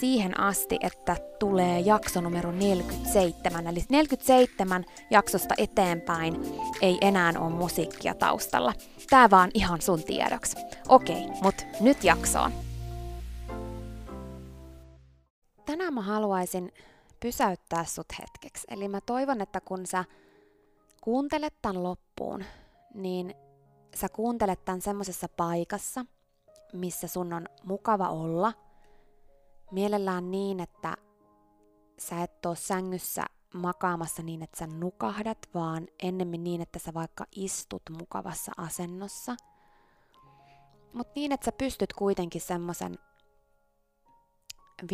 siihen asti, että tulee jakso numero 47. Eli 47 jaksosta eteenpäin ei enää ole musiikkia taustalla. Tää vaan ihan sun tiedoksi. Okei, mut nyt jaksoon. Tänään mä haluaisin pysäyttää sut hetkeksi. Eli mä toivon, että kun sä kuuntelet tän loppuun, niin sä kuuntelet tän semmosessa paikassa, missä sun on mukava olla – Mielellään niin, että sä et ole sängyssä makaamassa niin, että sä nukahdat, vaan ennemmin niin, että sä vaikka istut mukavassa asennossa. Mutta niin, että sä pystyt kuitenkin semmoisen 15-20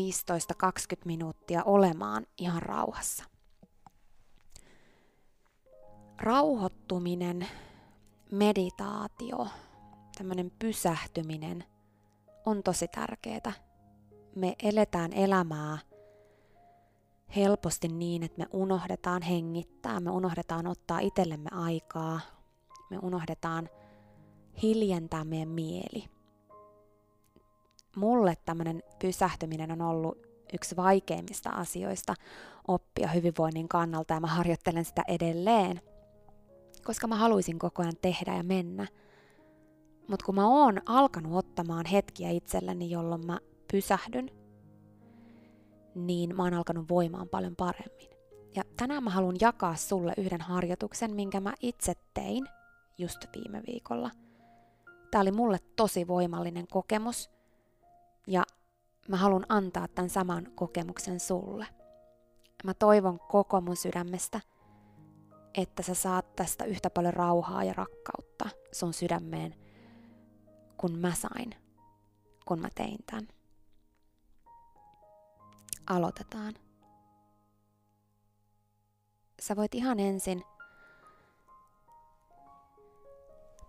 minuuttia olemaan ihan rauhassa. Rauhoittuminen, meditaatio, tämmöinen pysähtyminen on tosi tärkeää me eletään elämää helposti niin, että me unohdetaan hengittää, me unohdetaan ottaa itsellemme aikaa, me unohdetaan hiljentää meidän mieli. Mulle tämmöinen pysähtyminen on ollut yksi vaikeimmista asioista oppia hyvinvoinnin kannalta ja mä harjoittelen sitä edelleen, koska mä haluaisin koko ajan tehdä ja mennä. Mutta kun mä oon alkanut ottamaan hetkiä itselleni, jolloin mä pysähdyn, niin mä oon alkanut voimaan paljon paremmin. Ja tänään mä haluan jakaa sulle yhden harjoituksen, minkä mä itse tein just viime viikolla. Tää oli mulle tosi voimallinen kokemus ja mä haluan antaa tämän saman kokemuksen sulle. Mä toivon koko mun sydämestä, että sä saat tästä yhtä paljon rauhaa ja rakkautta sun sydämeen, kun mä sain, kun mä tein tämän aloitetaan. Sä voit ihan ensin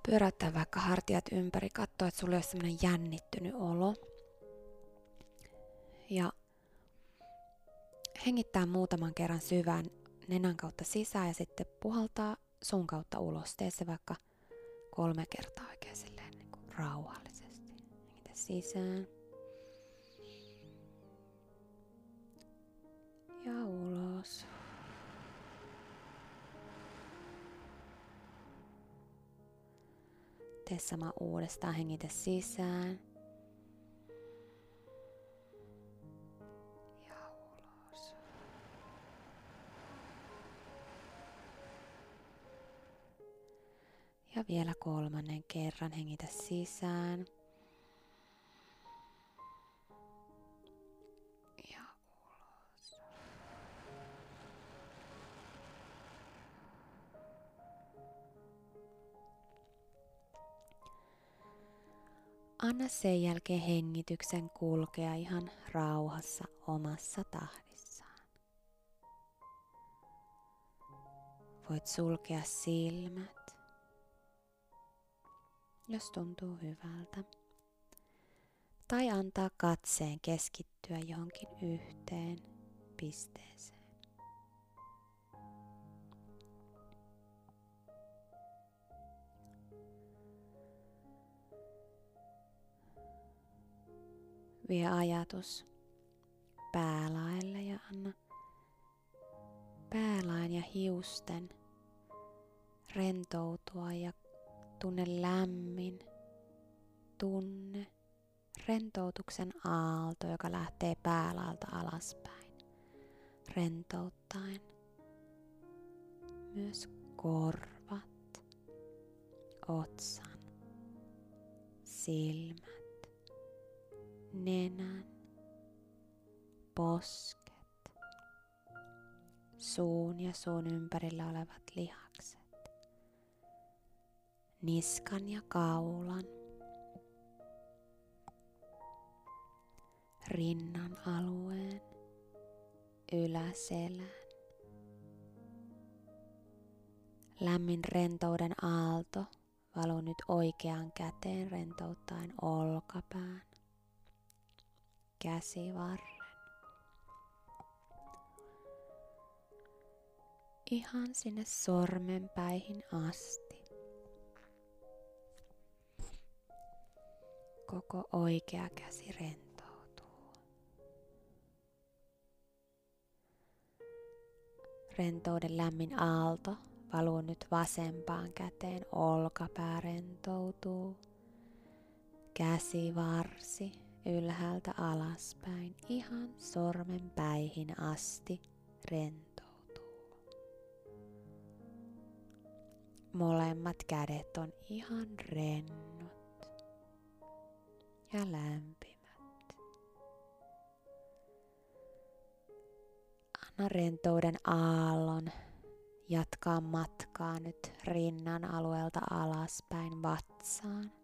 pyöräyttää vaikka hartiat ympäri, katsoa, että sulla ei ole jännittynyt olo. Ja hengittää muutaman kerran syvään nenän kautta sisään ja sitten puhaltaa suun kautta ulos. Tee se vaikka kolme kertaa oikein silleen niin kuin rauhallisesti. Hengitä sisään. Ja ulos. Tee sama uudestaan, hengitä sisään. Ja ulos. Ja vielä kolmannen kerran hengitä sisään. Anna sen jälkeen hengityksen kulkea ihan rauhassa omassa tahdissaan. Voit sulkea silmät, jos tuntuu hyvältä. Tai antaa katseen keskittyä johonkin yhteen pisteeseen. Vie ajatus päälaelle ja anna päälain ja hiusten rentoutua ja tunne lämmin tunne rentoutuksen aalto, joka lähtee päälaalta alaspäin, rentouttaen myös korvat, otsan, silmät nenän, posket, suun ja suun ympärillä olevat lihakset, niskan ja kaulan, rinnan alueen, yläselän, lämmin rentouden aalto valuu nyt oikeaan käteen rentouttaen olkapään käsivarren. Ihan sinne sormenpäihin asti. Koko oikea käsi rentoutuu. Rentouden lämmin aalto valuu nyt vasempaan käteen, olkapää rentoutuu, käsivarsi ylhäältä alaspäin ihan sormen päihin asti rentoutuu. Molemmat kädet on ihan rennot ja lämpimät. Anna rentouden aallon jatkaa matkaa nyt rinnan alueelta alaspäin vatsaan.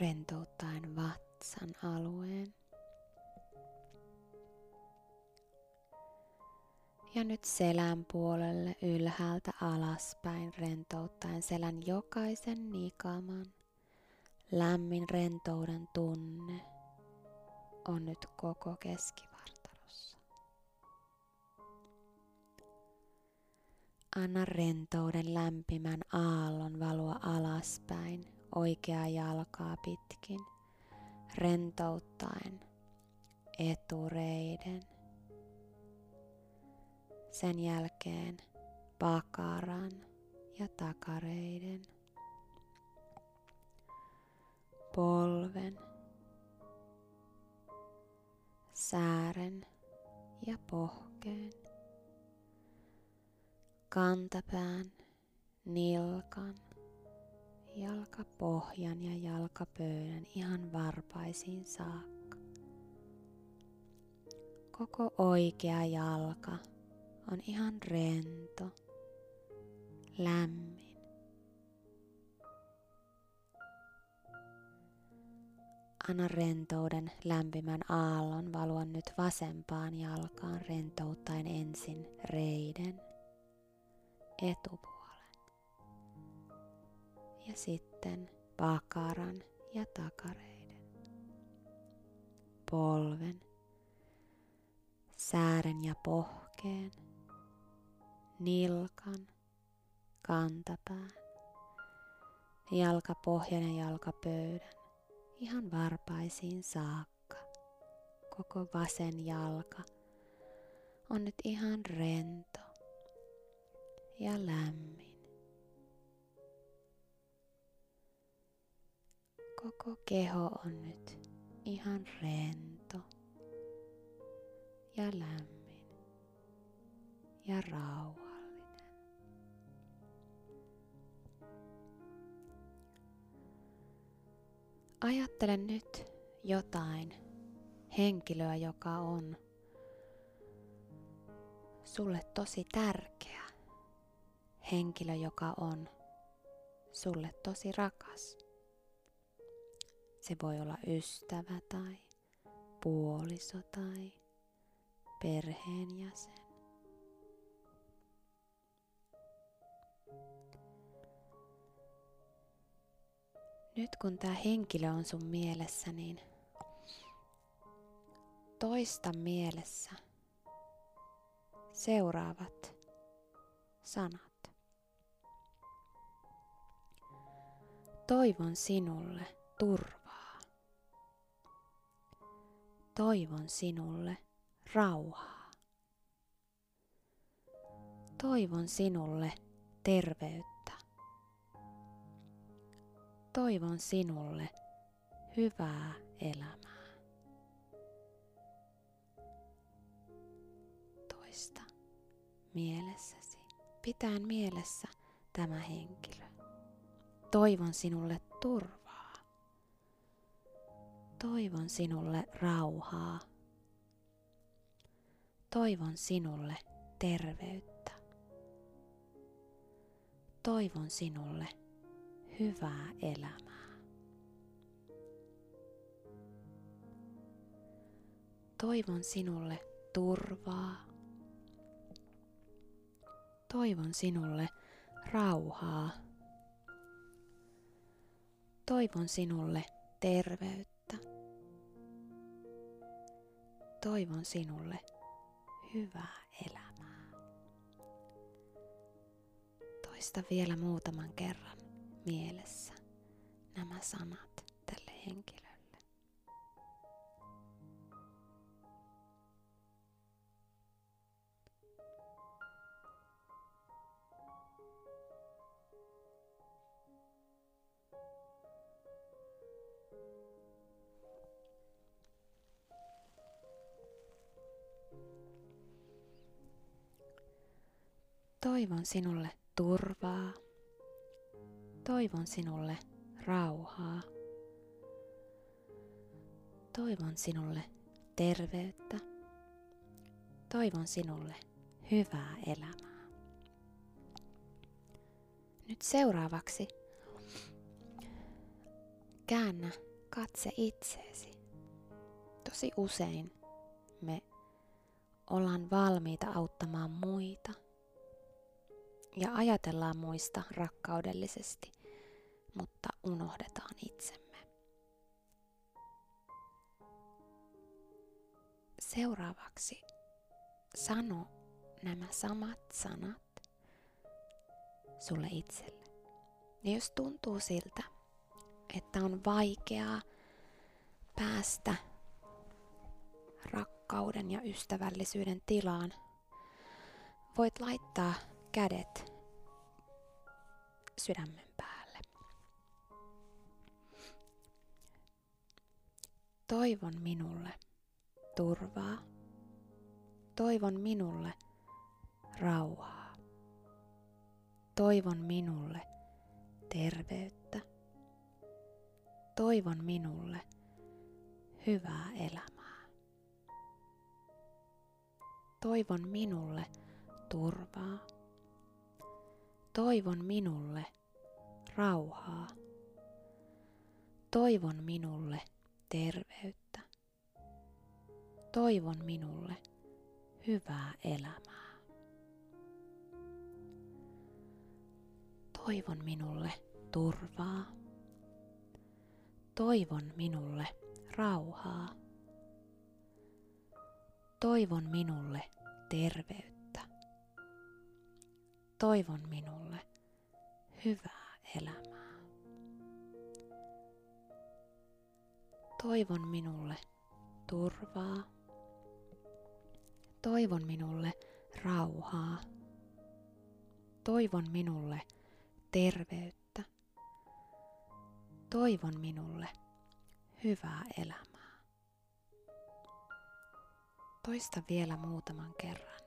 Rentouttaen vatsan alueen. Ja nyt selän puolelle ylhäältä alaspäin rentouttaen selän jokaisen nikaman. Lämmin rentouden tunne on nyt koko keskivartalossa. Anna rentouden lämpimän aallon valua alaspäin oikeaa jalkaa pitkin, rentouttaen etureiden. Sen jälkeen pakaran ja takareiden, polven, säären ja pohkeen, kantapään, nilkan, jalkapohjan ja jalkapöydän ihan varpaisiin saakka. Koko oikea jalka on ihan rento, lämmin. Anna rentouden lämpimän aallon valua nyt vasempaan jalkaan rentouttaen ensin reiden etupuolella ja sitten pakaran ja takareiden, polven, säären ja pohkeen, nilkan, kantapään, jalkapohjan ja jalkapöydän ihan varpaisiin saakka. Koko vasen jalka on nyt ihan rento ja lämmin. Koko keho on nyt ihan rento ja lämmin ja rauhallinen. Ajattele nyt jotain henkilöä, joka on sulle tosi tärkeä. Henkilö, joka on sulle tosi rakas. Se voi olla ystävä tai puoliso tai perheenjäsen. Nyt kun tämä henkilö on sun mielessä, niin toista mielessä seuraavat sanat. Toivon sinulle turvaa. Toivon sinulle rauhaa. Toivon sinulle terveyttä. Toivon sinulle hyvää elämää. Toista mielessäsi. Pitäen mielessä tämä henkilö. Toivon sinulle turvaa. Toivon sinulle rauhaa Toivon sinulle terveyttä. Toivon sinulle hyvää elämää. Toivon sinulle turvaa. Toivon sinulle rauhaa. Toivon sinulle terveyttä. Toivon sinulle hyvää elämää. Toista vielä muutaman kerran mielessä nämä sanat tälle henkilölle. Toivon sinulle turvaa. Toivon sinulle rauhaa. Toivon sinulle terveyttä. Toivon sinulle hyvää elämää. Nyt seuraavaksi käännä katse itseesi. Tosi usein me ollaan valmiita auttamaan muita – ja ajatellaan muista rakkaudellisesti, mutta unohdetaan itsemme. Seuraavaksi sano nämä samat sanat sulle itselle. Ja jos tuntuu siltä, että on vaikeaa päästä rakkauden ja ystävällisyyden tilaan, voit laittaa kädet sydämen päälle. Toivon minulle turvaa. Toivon minulle rauhaa. Toivon minulle terveyttä. Toivon minulle hyvää elämää. Toivon minulle turvaa. Toivon minulle rauhaa. Toivon minulle terveyttä. Toivon minulle hyvää elämää. Toivon minulle turvaa. Toivon minulle rauhaa. Toivon minulle terveyttä. Toivon minulle hyvää elämää. Toivon minulle turvaa. Toivon minulle rauhaa. Toivon minulle terveyttä. Toivon minulle hyvää elämää. Toista vielä muutaman kerran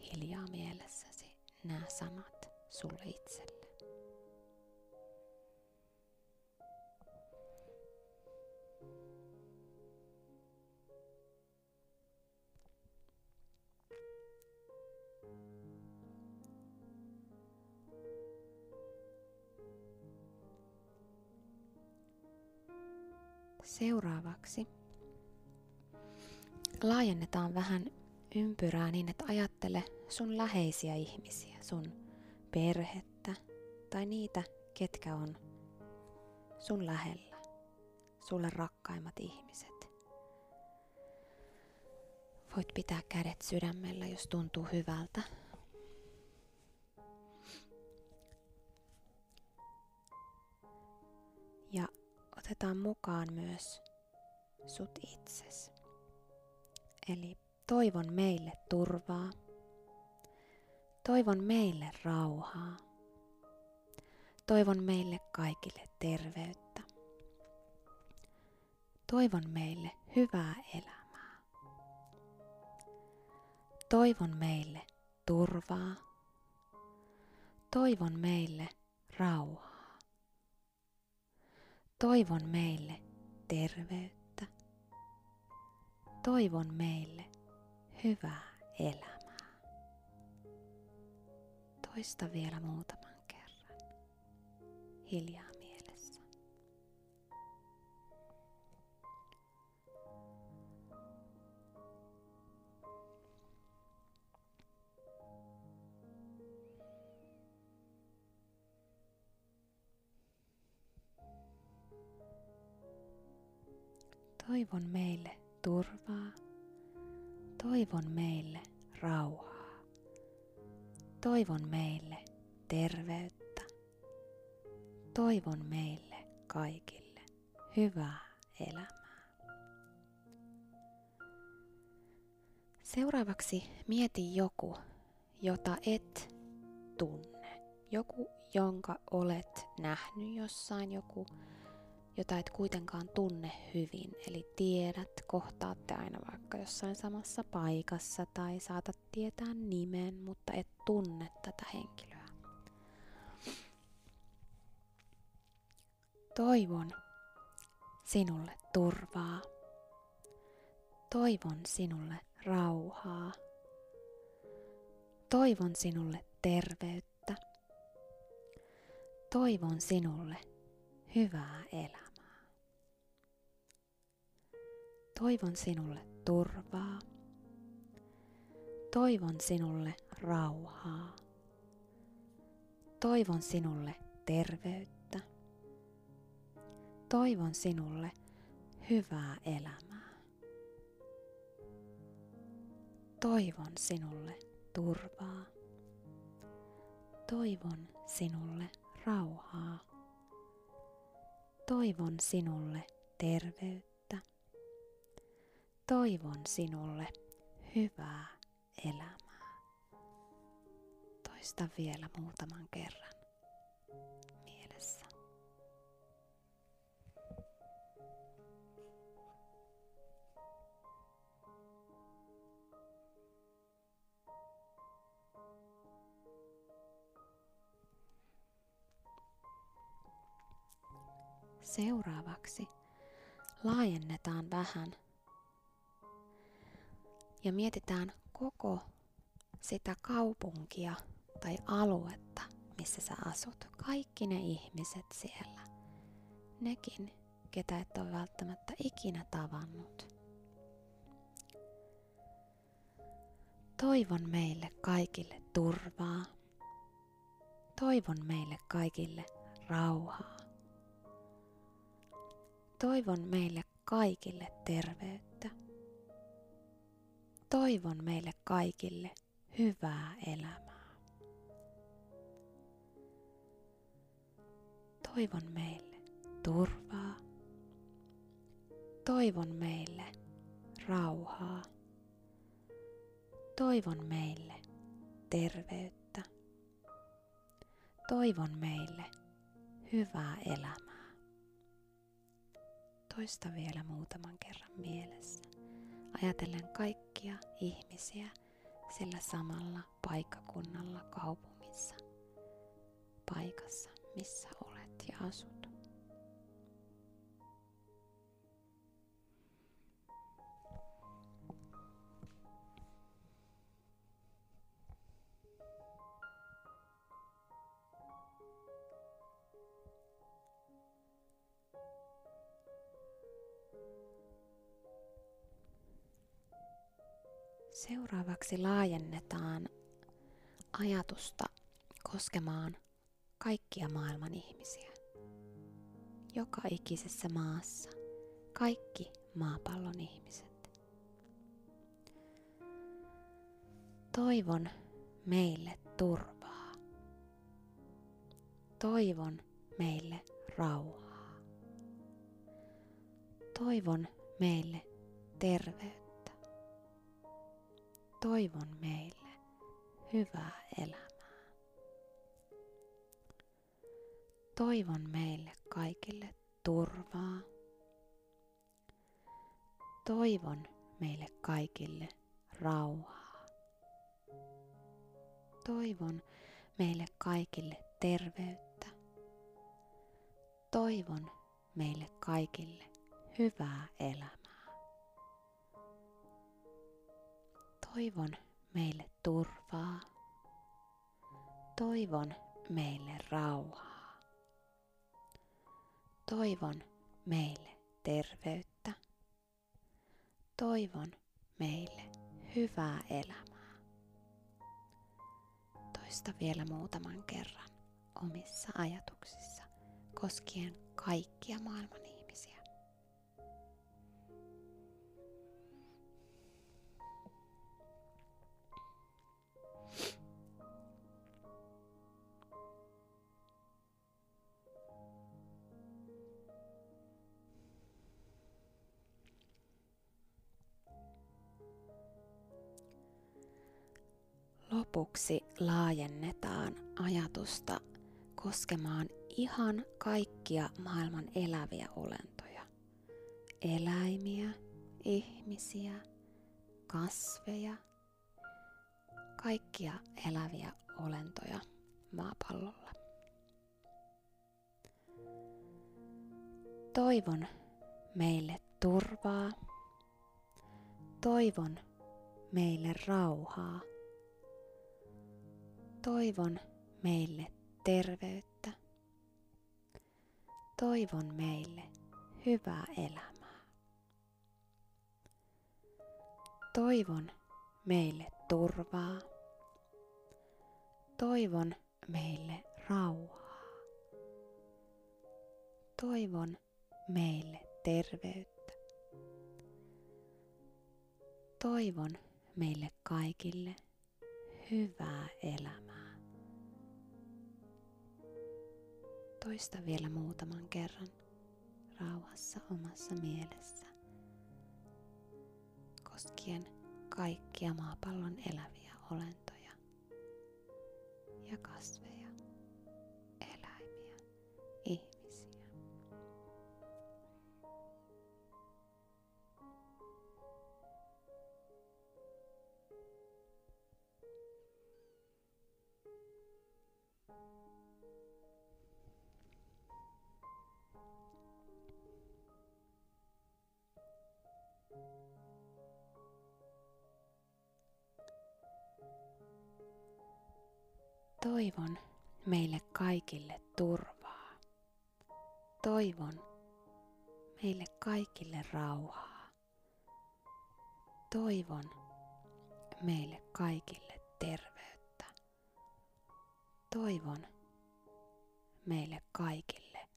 hiljaa mielessäsi nämä sanat sulle itselle. Seuraavaksi laajennetaan vähän ympyrää niin, että ajattele sun läheisiä ihmisiä, sun perhettä tai niitä, ketkä on sun lähellä, sulle rakkaimmat ihmiset. Voit pitää kädet sydämellä, jos tuntuu hyvältä. Ja otetaan mukaan myös sut itses. Eli toivon meille turvaa. Toivon meille rauhaa. Toivon meille kaikille terveyttä. Toivon meille hyvää elämää. Toivon meille turvaa. Toivon meille rauhaa. Toivon meille terveyttä. Toivon meille hyvää elämää. Toista vielä muutaman kerran. Hiljaa mielessä. Toivon meille turvaa. Toivon meille rauhaa. Toivon meille terveyttä. Toivon meille kaikille hyvää elämää. Seuraavaksi mieti joku, jota et tunne. Joku, jonka olet nähnyt jossain, joku, jota et kuitenkaan tunne hyvin. Eli tiedät, kohtaatte aina vaikka jossain samassa paikassa tai saatat tietää nimen, mutta et tunne tätä henkilöä. Toivon sinulle turvaa. Toivon sinulle rauhaa. Toivon sinulle terveyttä. Toivon sinulle hyvää elämää. Toivon sinulle turvaa. Toivon sinulle rauhaa. Toivon sinulle terveyttä. Toivon sinulle hyvää elämää. Toivon sinulle turvaa. Toivon sinulle rauhaa. Toivon sinulle terveyttä. Toivon sinulle hyvää elämää. Toista vielä muutaman kerran mielessä. Seuraavaksi laajennetaan vähän ja mietitään koko sitä kaupunkia tai aluetta, missä sä asut. Kaikki ne ihmiset siellä. Nekin, ketä et ole välttämättä ikinä tavannut. Toivon meille kaikille turvaa. Toivon meille kaikille rauhaa. Toivon meille kaikille terveyttä. Toivon meille kaikille hyvää elämää. Toivon meille turvaa. Toivon meille rauhaa. Toivon meille terveyttä. Toivon meille hyvää elämää. Toista vielä muutaman kerran mielessä. Ajatellen kaikkia ihmisiä sillä samalla paikkakunnalla kaupungissa, paikassa, missä olet ja asut. Seuraavaksi laajennetaan ajatusta koskemaan kaikkia maailman ihmisiä. Joka ikisessä maassa kaikki maapallon ihmiset. Toivon meille turvaa. Toivon meille rauhaa. Toivon meille terveyttä toivon meille hyvää elämää. Toivon meille kaikille turvaa. Toivon meille kaikille rauhaa. Toivon meille kaikille terveyttä. Toivon meille kaikille hyvää elämää. Toivon meille turvaa. Toivon meille rauhaa. Toivon meille terveyttä. Toivon meille hyvää elämää. Toista vielä muutaman kerran omissa ajatuksissa koskien kaikkia maailman lopuksi laajennetaan ajatusta koskemaan ihan kaikkia maailman eläviä olentoja. Eläimiä, ihmisiä, kasveja, kaikkia eläviä olentoja maapallolla. Toivon meille turvaa. Toivon meille rauhaa Toivon meille terveyttä. Toivon meille hyvää elämää. Toivon meille turvaa. Toivon meille rauhaa. Toivon meille terveyttä. Toivon meille kaikille hyvää elämää. Toista vielä muutaman kerran rauhassa omassa mielessä koskien kaikkia maapallon eläviä olentoja ja kasveja, eläimiä, ihmisiä. Toivon meille kaikille turvaa. Toivon meille kaikille rauhaa. Toivon meille kaikille terveyttä. Toivon meille kaikille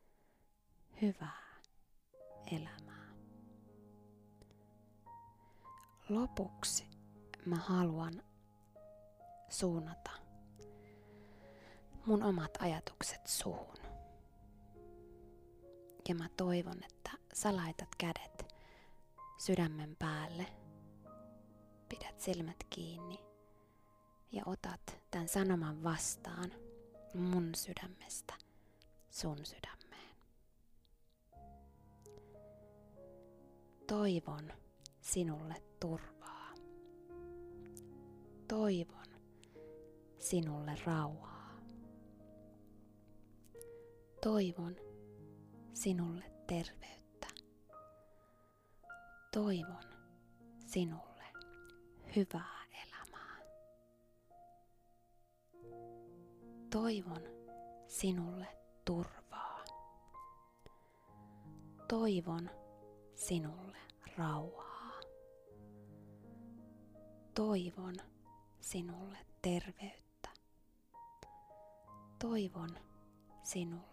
hyvää elämää. Lopuksi mä haluan suunnata mun omat ajatukset suhun. Ja mä toivon, että sä laitat kädet sydämen päälle, pidät silmät kiinni ja otat tämän sanoman vastaan mun sydämestä sun sydämeen. Toivon sinulle turvaa. Toivon sinulle rauhaa. Toivon sinulle terveyttä. Toivon sinulle hyvää elämää. Toivon sinulle turvaa. Toivon sinulle rauhaa. Toivon sinulle terveyttä. Toivon sinulle